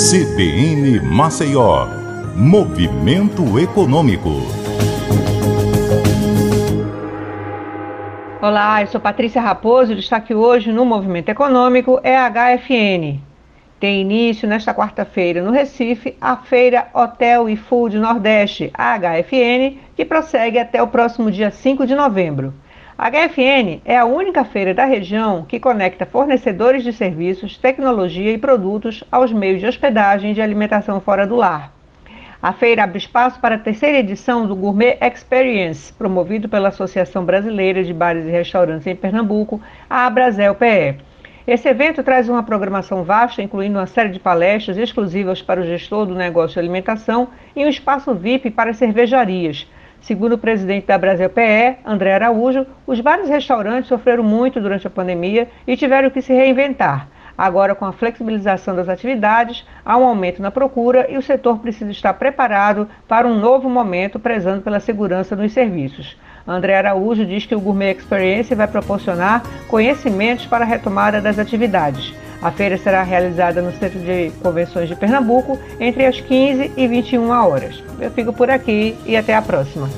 CBN Maceió, Movimento Econômico. Olá, eu sou Patrícia Raposo e o destaque hoje no Movimento Econômico é a HFN. Tem início nesta quarta-feira no Recife a Feira Hotel e Food Nordeste, a HFN, que prossegue até o próximo dia 5 de novembro. A HFN é a única feira da região que conecta fornecedores de serviços, tecnologia e produtos aos meios de hospedagem e de alimentação fora do lar. A feira abre espaço para a terceira edição do Gourmet Experience, promovido pela Associação Brasileira de Bares e Restaurantes em Pernambuco, a Abrazel PE. Esse evento traz uma programação vasta, incluindo uma série de palestras exclusivas para o gestor do negócio de alimentação e um espaço VIP para cervejarias. Segundo o presidente da Brasil PE, André Araújo, os vários restaurantes sofreram muito durante a pandemia e tiveram que se reinventar. Agora, com a flexibilização das atividades, há um aumento na procura e o setor precisa estar preparado para um novo momento, prezando pela segurança nos serviços. André Araújo diz que o Gourmet Experience vai proporcionar conhecimentos para a retomada das atividades. A feira será realizada no Centro de Convenções de Pernambuco entre as 15 e 21 horas. Eu fico por aqui e até a próxima.